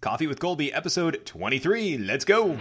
Coffee with Colby, episode 23. Let's go.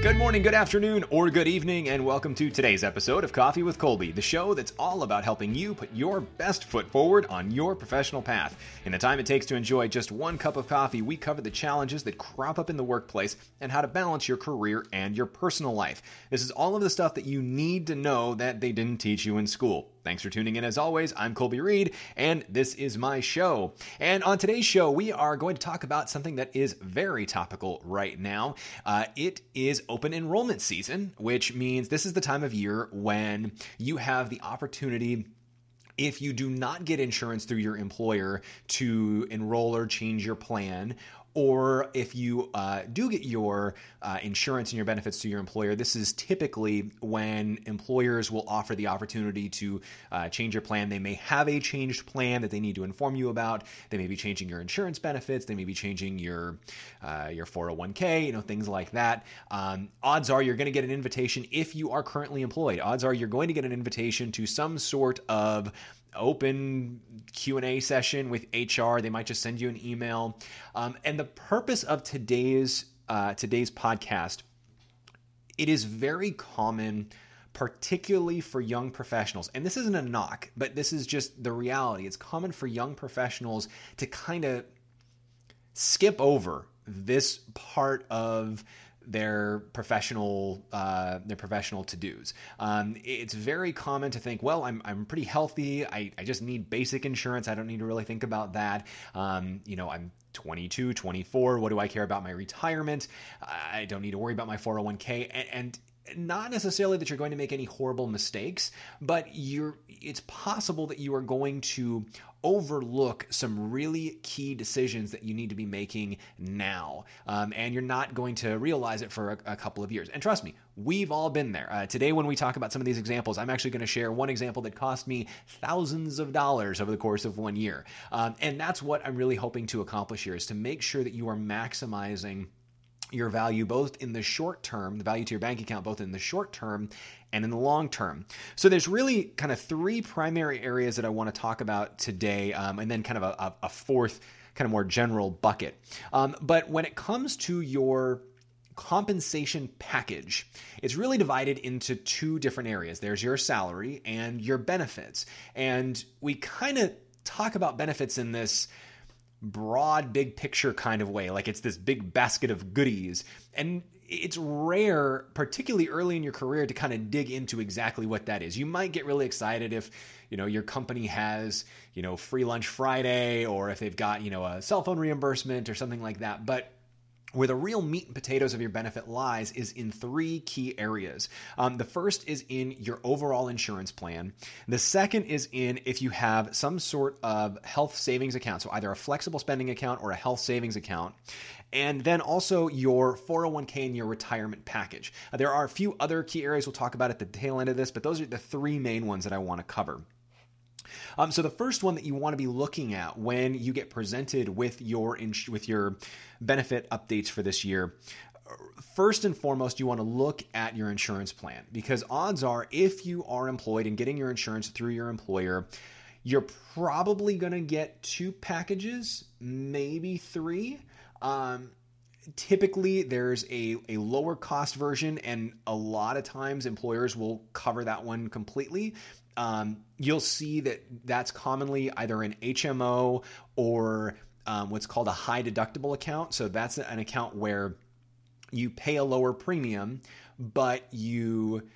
Good morning, good afternoon, or good evening, and welcome to today's episode of Coffee with Colby, the show that's all about helping you put your best foot forward on your professional path. In the time it takes to enjoy just one cup of coffee, we cover the challenges that crop up in the workplace and how to balance your career and your personal life. This is all of the stuff that you need to know that they didn't teach you in school. Thanks for tuning in as always. I'm Colby Reade, and this is my show. And on today's show, we are going to talk about something that is very topical right now. Uh, it is open enrollment season, which means this is the time of year when you have the opportunity if you do not get insurance through your employer to enroll or change your plan, or if you uh, do get your uh, insurance and your benefits to your employer, this is typically when employers will offer the opportunity to uh, change your plan. They may have a changed plan that they need to inform you about. They may be changing your insurance benefits. They may be changing your uh, your 401k, you know, things like that. Um, odds are you're going to get an invitation if you are currently employed. Odds are you're going to get an invitation to some sort of open q&a session with hr they might just send you an email. Um, and the purpose of today's uh, today's podcast it is very common particularly for young professionals. And this isn't a knock but this is just the reality. It's common for young professionals to kind of skip over this part of their professional uh, their professional to dos. Um, it's very common to think, well, I'm, I'm pretty healthy. I, I just need basic insurance. I don't need to really think about that. Um, you know, I'm 22, 24. What do I care about my retirement? I don't need to worry about my 401k. And, and not necessarily that you're going to make any horrible mistakes, but you're it's possible that you are going to overlook some really key decisions that you need to be making now. Um, and you're not going to realize it for a, a, couple of years. And trust me, we've all been there. Uh, today, when we talk about some of these examples, I'm actually going to share one example that cost me thousands of dollars over the course of one year. Um, and that's what I'm really hoping to accomplish here is to make sure that you are maximizing your value both in the short term, the value to your bank account both in the short term and in the long term. So there's really kind of three primary areas that I want to talk about today, um, and then kind of a, a, fourth, kind of more general bucket. Um, but when it comes to your compensation package, it's really divided into two different areas. There's your salary and your benefits, and we kind of talk about benefits in this broad, big picture kind of way. Like it's this big basket of goodies. And it's rare, particularly early in your career, to kind of dig into exactly what that is. You might get really excited if, you know, your company has, you know, free lunch Friday or if they've got, you know, a cell phone reimbursement or something like that. But where the real meat and potatoes of your benefit lies is in three key areas. Um, the first is in your overall insurance plan. The second is in if you have some sort of health savings account, so either a flexible spending account or a health savings account. And then also your 401k and your retirement package. Uh, there are a few other key areas we'll talk about at the tail end of this, but those are the three main ones that I want to cover. Um, so the first one that you want to be looking at when you get presented with your ins- with your benefit updates for this year first and foremost, you want to look at your insurance plan because odds are, if you are employed and getting your insurance through your employer, you're probably going to get two packages, maybe three. Um, typically there's a, a lower cost version and a lot of times employers will cover that one completely um, you'll see that that's commonly either an HMO or um, what's called a high deductible account. So that's an account where you pay a lower premium, but you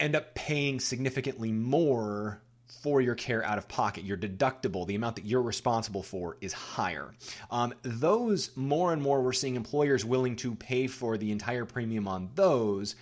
end up paying significantly more for your care out of pocket. Your deductible, the amount that you're responsible for, is higher. Um, those more and more, we're seeing employers willing to pay for the entire premium on those,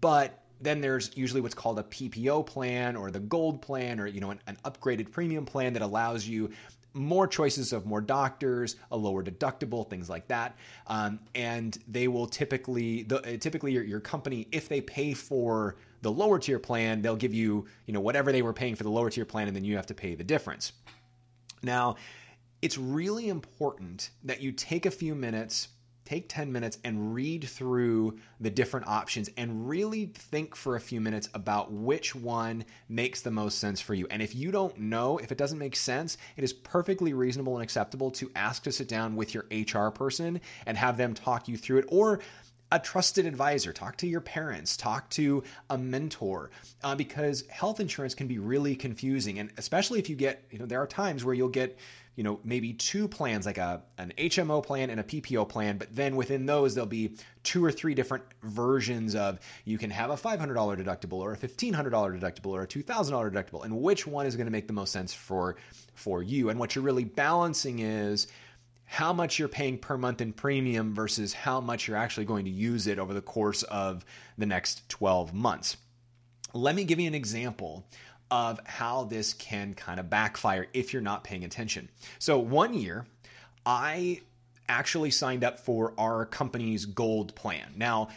but then there's usually what's called a PPO plan or the gold plan or you know an, an, upgraded premium plan that allows you more choices of more doctors, a lower deductible, things like that. Um, and they will typically, the, typically your, your company, if they pay for the lower tier plan, they'll give you, you know, whatever they were paying for the lower tier plan, and then you have to pay the difference. Now, it's really important that you take a few minutes take 10 minutes and read through the different options and really think for a few minutes about which one makes the most sense for you. And if you don't know, if it doesn't make sense, it is perfectly reasonable and acceptable to ask to sit down with your HR person and have them talk you through it or a trusted advisor, talk to your parents, talk to a mentor, uh, because health insurance can be really confusing. And especially if you get, you know, there are times where you'll get, you know, maybe two plans, like a an HMO plan and a PPO plan, but then within those there'll be two or three different versions of you can have a $500 deductible or a $1500 deductible or a $2000 deductible, and which one is going to make the most sense for for you. And what you're really balancing is how much you're paying per month in premium versus how much you're actually going to use it over the course of the next 12 months. Let me give you an example of how this can kind of backfire if you're not paying attention. So, one year, I actually signed up for our company's gold plan. Now,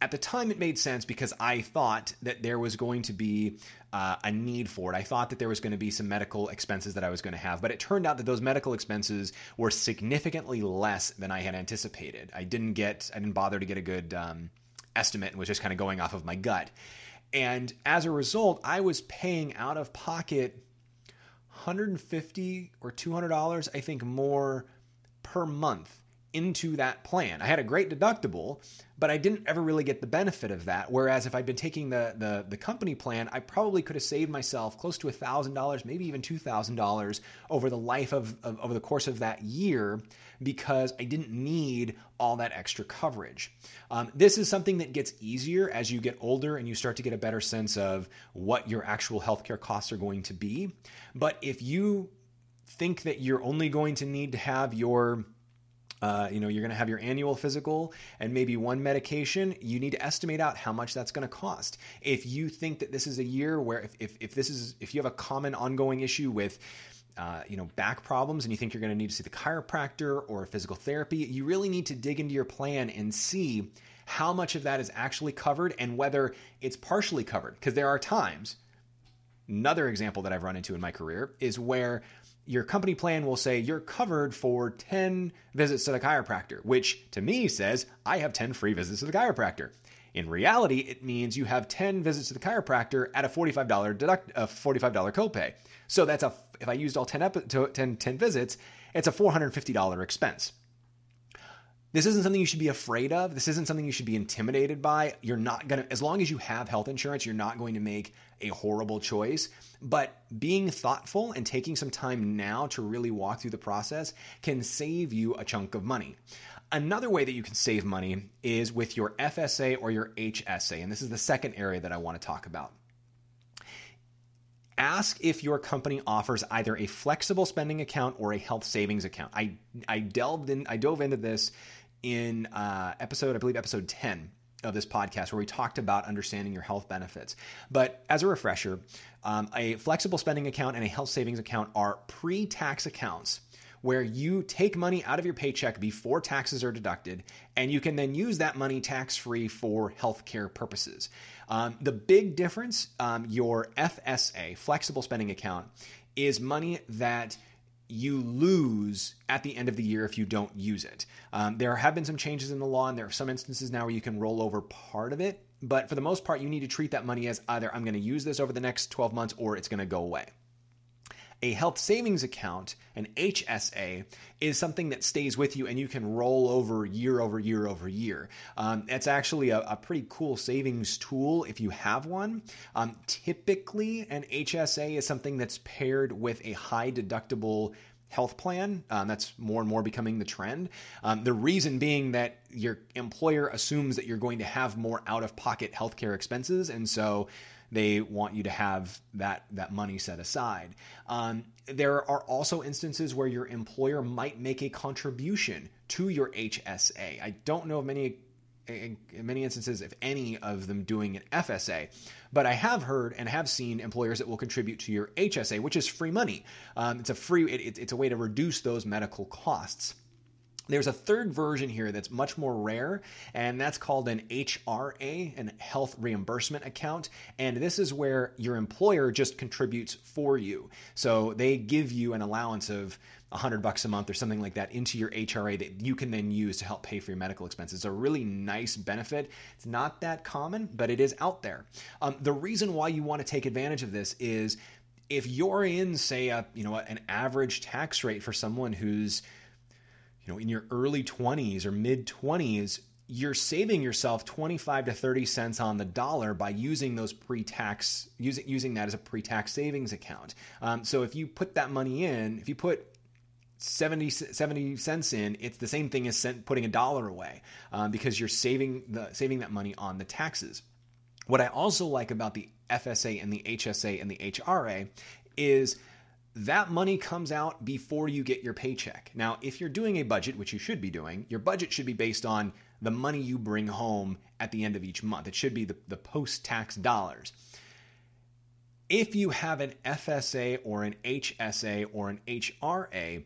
at the time, it made sense because I thought that there was going to be uh, a need for it. I thought that there was going to be some medical expenses that I was going to have, but it turned out that those medical expenses were significantly less than I had anticipated. I didn't get, I didn't bother to get a good um, estimate and was just kind of going off of my gut. And as a result, I was paying out of pocket 150 or 200 dollars, I think, more per month into that plan. I had a great deductible, but I didn't ever really get the benefit of that. Whereas if I'd been taking the the, the company plan, I probably could have saved myself close to thousand dollars, maybe even two thousand dollars over the life of, of over the course of that year because I didn't need all that extra coverage. Um, this is something that gets easier as you get older and you start to get a better sense of what your actual healthcare costs are going to be. But if you think that you're only going to need to have your uh, you know, you're going to have your annual physical and maybe one medication. You need to estimate out how much that's going to cost. If you think that this is a year where, if, if, if this is, if you have a common ongoing issue with, uh, you know, back problems and you think you're going to need to see the chiropractor or physical therapy, you really need to dig into your plan and see how much of that is actually covered and whether it's partially covered. Because there are times, another example that I've run into in my career is where your company plan will say you're covered for 10 visits to the chiropractor, which to me says I have 10 free visits to the chiropractor. In reality, it means you have 10 visits to the chiropractor at a $45 deduct a $45 copay. So that's a if I used all 10, epi- 10, 10 visits, it's a $450 expense. This isn't something you should be afraid of. This isn't something you should be intimidated by. You're not going to, as long as you have health insurance, you're not going to make a horrible choice. But being thoughtful and taking some time now to really walk through the process can save you a chunk of money. Another way that you can save money is with your FSA or your HSA. And this is the second area that I want to talk about ask if your company offers either a flexible spending account or a health savings account. I I delved in I dove into this in uh, episode, I believe, episode 10 of this podcast, where we talked about understanding your health benefits. But as a refresher, um, a flexible spending account and a health savings account are pre tax accounts where you take money out of your paycheck before taxes are deducted, and you can then use that money tax free for healthcare purposes. Um, the big difference, um, your FSA, flexible spending account, is money that you lose at the end of the year if you don't use it. Um, there have been some changes in the law, and there are some instances now where you can roll over part of it. But for the most part, you need to treat that money as either I'm going to use this over the next 12 months or it's going to go away. A health savings account, an HSA, is something that stays with you and you can roll over year over year over year. Um, it's actually a, a, pretty cool savings tool if you have one. Um, typically, an HSA is something that's paired with a high deductible health plan. Um, that's more and more becoming the trend. Um, the reason being that your employer assumes that you're going to have more out of pocket healthcare expenses. And so they want you to have that that money set aside. Um, there are also instances where your employer might make a contribution to your HSA. I don't know of many in many instances, if any of them doing an FSA. But I have heard and have seen employers that will contribute to your HSA, which is free money. Um, it's a free, it, it's a way to reduce those medical costs. There's a third version here that's much more rare, and that's called an HRA, an health reimbursement account. And this is where your employer just contributes for you. So they give you an allowance of 100 bucks a month or something like that into your HRA that you can then use to help pay for your medical expenses. It's a really nice benefit. It's not that common, but it is out there. Um, the reason why you want to take advantage of this is if you're in, say, a you know an average tax rate for someone who's know in your early 20s or mid 20s you're saving yourself 25 to 30 cents on the dollar by using those pre-tax using using that as a pre-tax savings account um, so if you put that money in if you put 70, 70 cents in, it's the same thing as putting a dollar away um, because you're saving the saving that money on the taxes. What I also like about the FSA and the HSA and the HRA is that money comes out before you get your paycheck. Now, if you're doing a budget, which you should be doing, your budget should be based on the money you bring home at the end of each month. It should be the, the post tax dollars. If you have an FSA or an HSA or an HRA,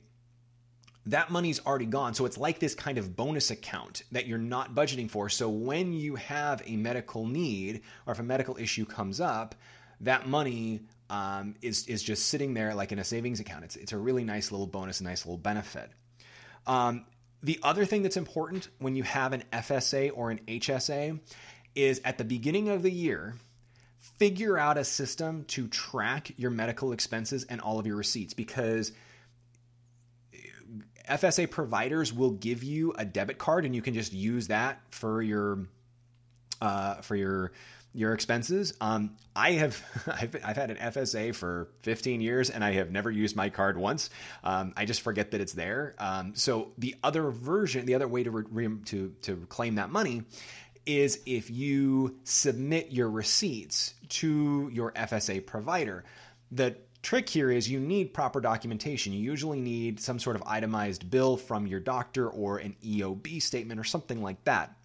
that money's already gone. So it's like this kind of bonus account that you're not budgeting for. So when you have a medical need or if a medical issue comes up, that money um, is is just sitting there like in a savings account. It's it's a really nice little bonus, a nice little benefit. Um, the other thing that's important when you have an FSA or an HSA is at the beginning of the year, figure out a system to track your medical expenses and all of your receipts because FSA providers will give you a debit card and you can just use that for your uh, for your your expenses. Um, I have I've, I've, had an FSA for 15 years and I have never used my card once. Um, I just forget that it's there. Um, so the other version, the other way to re- to to claim that money is if you submit your receipts to your FSA provider. The trick here is you need proper documentation. You usually need some sort of itemized bill from your doctor or an EOB statement or something like that.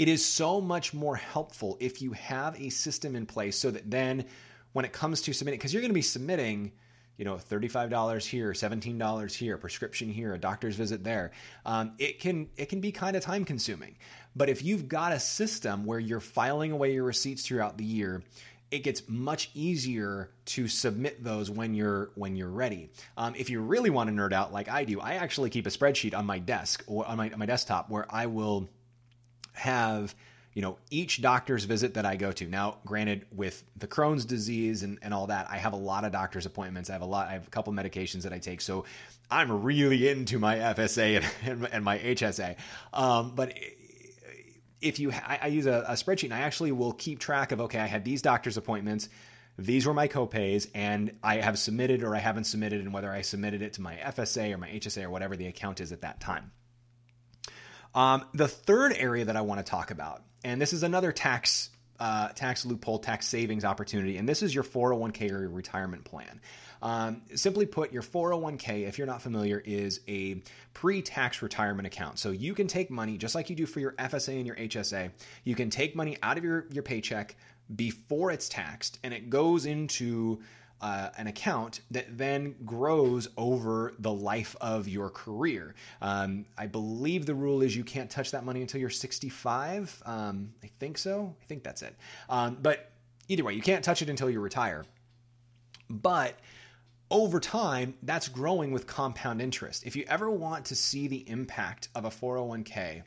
It is so much more helpful if you have a system in place so that then when it comes to submitting, because you're going to be submitting, you know, $35 here, $17 here, prescription here, a doctor's visit there. Um, it can it can be kind of time consuming. But if you've got a system where you're filing away your receipts throughout the year, it gets much easier to submit those when you're when you're ready. Um, if you really want to nerd out like I do, I actually keep a spreadsheet on my desk or on my, on my desktop where I will have you know each doctor's visit that I go to. Now, granted, with the Crohn's disease and, and all that, I have a lot of doctor's appointments. I have a lot. I have a couple medications that I take, so I'm really into my FSA and, and, my HSA. Um, but if you, I, I use a, a spreadsheet and I actually will keep track of, okay, I had these doctor's appointments. These were my copays, and I have submitted or I haven't submitted, and whether I submitted it to my FSA or my HSA or whatever the account is at that time. Um, the third area that I want to talk about, and this is another tax uh, tax loophole, tax savings opportunity, and this is your 401k or your retirement plan. Um, simply put, your 401k, if you're not familiar, is a pre tax retirement account. So you can take money, just like you do for your FSA and your HSA, you can take money out of your, your paycheck before it's taxed, and it goes into uh, an account that then grows over the life of your career. Um, I believe the rule is you can't touch that money until you're 65. Um, I think so. I think that's it. Um, but either way, you can't touch it until you retire. But over time, that's growing with compound interest. If you ever want to see the impact of a 401k,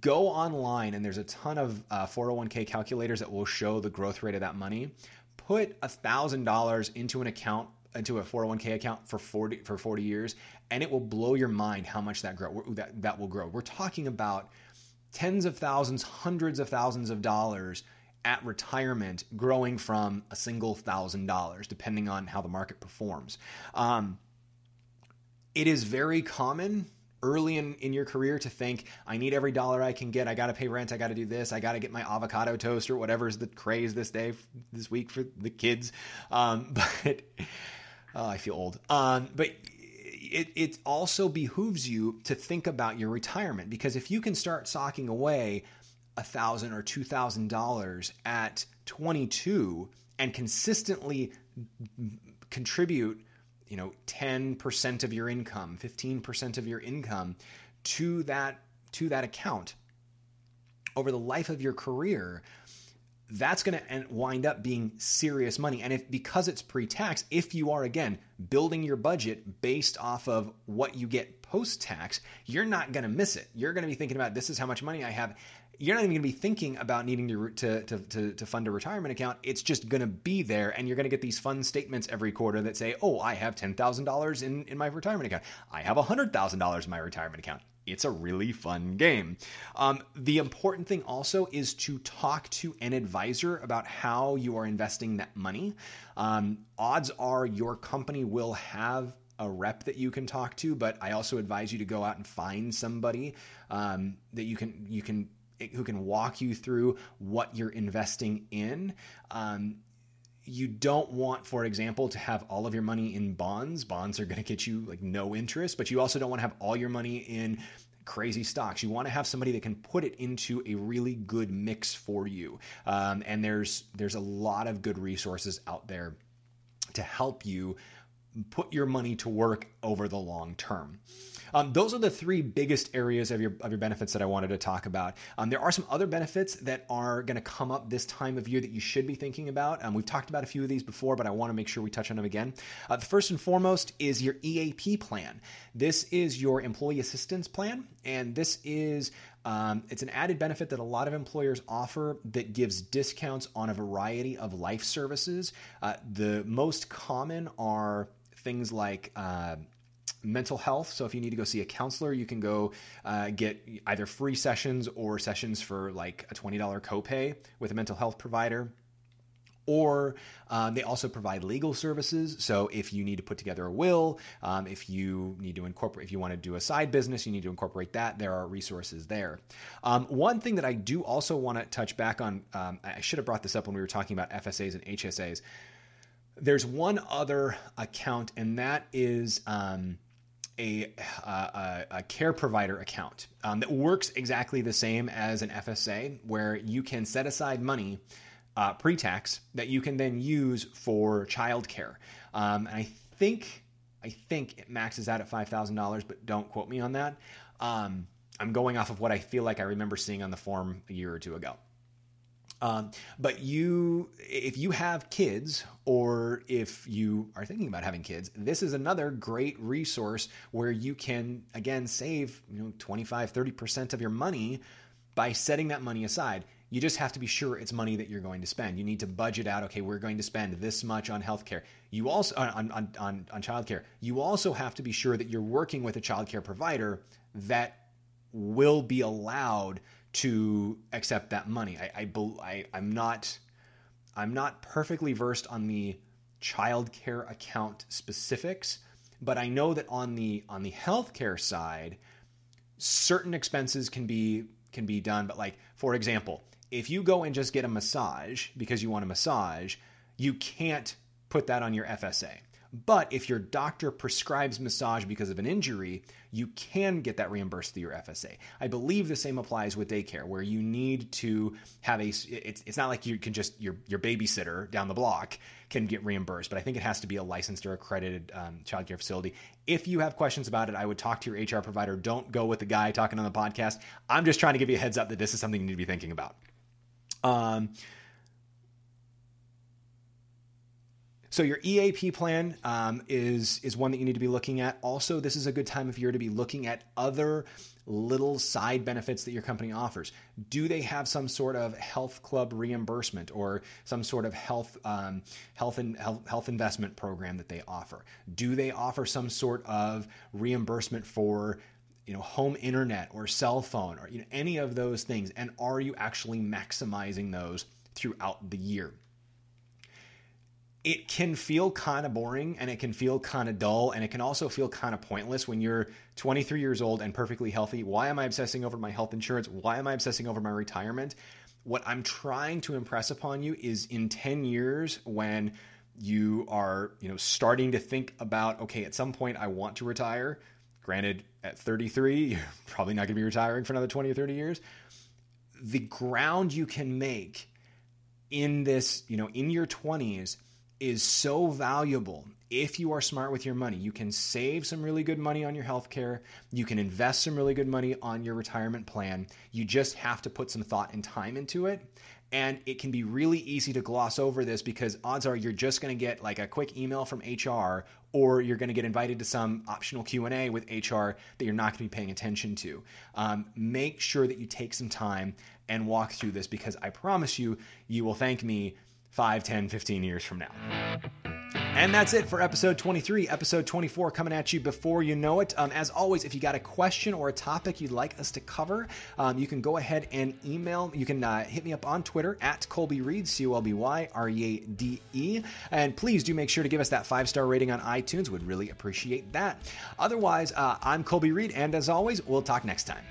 go online and there's a ton of uh, 401k calculators that will show the growth rate of that money. Put $1,000 into an account into a 401k account for 40 for 40 years and it will blow your mind how much that grow that that will grow. We're talking about tens of thousands, hundreds of thousands of dollars at retirement growing from a single thousand dollars, depending on how the market performs. Um, it is very common early in, in your career to think, I need every dollar I can get. I got to pay rent. I got to do this. I got to get my avocado toast or whatever's the craze this day, this week for the kids. Um, but oh, I feel old. Um, but it, it also behooves you to think about your retirement because if you can start socking away a thousand or two thousand dollars at 22 and consistently contribute you know 10% of your income 15% of your income to that to that account over the life of your career that's going to wind up being serious money. And if because it's pre-tax, if you are again building your budget based off of what you get post-tax, you're not going to miss it. You're going to be thinking about this is how much money I have. You're not even going to be thinking about needing to, to, to, to fund a retirement account. It's just going to be there, and you're going to get these fun statements every quarter that say, "Oh, I have ten thousand dollars in in my retirement account. I have hundred thousand dollars in my retirement account." it's a really fun game. Um, the important thing also is to talk to an advisor about how you are investing that money. Um, odds are your company will have a rep that you can talk to, but I also advise you to go out and find somebody um, that you can you can who can walk you through what you're investing in. Um, you don't want, for example, to have all of your money in bonds. Bonds are going to get you like no interest, but you also don't want to have all your money in crazy stocks. You want to have somebody that can put it into a really good mix for you. Um, and there's there's a lot of good resources out there to help you put your money to work over the long term. Um, those are the three biggest areas of your of your benefits that I wanted to talk about. Um, there are some other benefits that are going to come up this time of year that you should be thinking about. Um, we've talked about a few of these before, but I want to make sure we touch on them again. Uh, the first and foremost is your EAP plan. This is your employee assistance plan, and this is um, it's an added benefit that a lot of employers offer that gives discounts on a variety of life services. Uh, the most common are things like uh, mental health. So if you need to go see a counselor, you can go uh, get either free sessions or sessions for like a $20 copay with a mental health provider. Or um, they also provide legal services. So if you need to put together a will, um, if you need to incorporate, if you want to do a side business, you need to incorporate that. There are resources there. Um, one thing that I do also want to touch back on, um, I should have brought this up when we were talking about FSAs and HSAs. There's one other account, and that is um, a, uh, a, care provider account um, that works exactly the same as an FSA, where you can set aside money uh, pre tax that you can then use for childcare. Um, and I think I think it maxes out at five thousand dollars, but don't quote me on that. Um, I'm going off of what I feel like I remember seeing on the form a year or two ago. Um, but you, if you have kids, or if you are thinking about having kids, this is another great resource where you can again save you know 25, 30 percent of your money by setting that money aside. You just have to be sure it's money that you're going to spend. You need to budget out. Okay, we're going to spend this much on healthcare. You also on on on, on childcare. You also have to be sure that you're working with a childcare provider that will be allowed to accept that money. I, I, I I'm not I'm not perfectly versed on the child care account specifics, but I know that on the on the healthcare side, certain expenses can be can be done. But like for example, if you go and just get a massage because you want a massage, you can't put that on your FSA. But if your doctor prescribes massage because of an injury, you can get that reimbursed through your FSA. I believe the same applies with daycare, where you need to have a. It's, it's not like you can just your your babysitter down the block can get reimbursed, but I think it has to be a licensed or accredited um, childcare facility. If you have questions about it, I would talk to your HR provider. Don't go with the guy talking on the podcast. I'm just trying to give you a heads up that this is something you need to be thinking about. Um, So your EAP plan um, is is one that you need to be looking at. Also, this is a good time of year to be looking at other little side benefits that your company offers. Do they have some sort of health club reimbursement or some sort of health um, health and health, health investment program that they offer? Do they offer some sort of reimbursement for you know home internet or cell phone or you know any of those things? And are you actually maximizing those throughout the year? It can feel kind of boring and it can feel kind of dull and it can also feel kind of pointless when you're 23 years old and perfectly healthy. Why am I obsessing over my health insurance? Why am I obsessing over my retirement? What I'm trying to impress upon you is in 10 years when you are, you know, starting to think about okay, at some point I want to retire. Granted, at 33, you're probably not going to be retiring for another 20 or 30 years. The ground you can make in this, you know, in your 20s is so valuable if you are smart with your money. You can save some really good money on your health care. You can invest some really good money on your retirement plan. You just have to put some thought and time into it. And it can be really easy to gloss over this because odds are you're just going to get like a quick email from HR or you're going to get invited to some optional q&a with hr that you're not going to be paying attention to um, make sure that you take some time and walk through this because i promise you you will thank me 5 10 15 years from now and that's it for episode 23. Episode 24 coming at you before you know it. Um, as always, if you got a question or a topic you'd like us to cover, um, you can go ahead and email. You can uh, hit me up on Twitter at Colby Reade, C O L B Y R E A D E. And please do make sure to give us that five star rating on iTunes. Would really appreciate that. Otherwise, uh, I'm Colby Reade, and as always, we'll talk next time.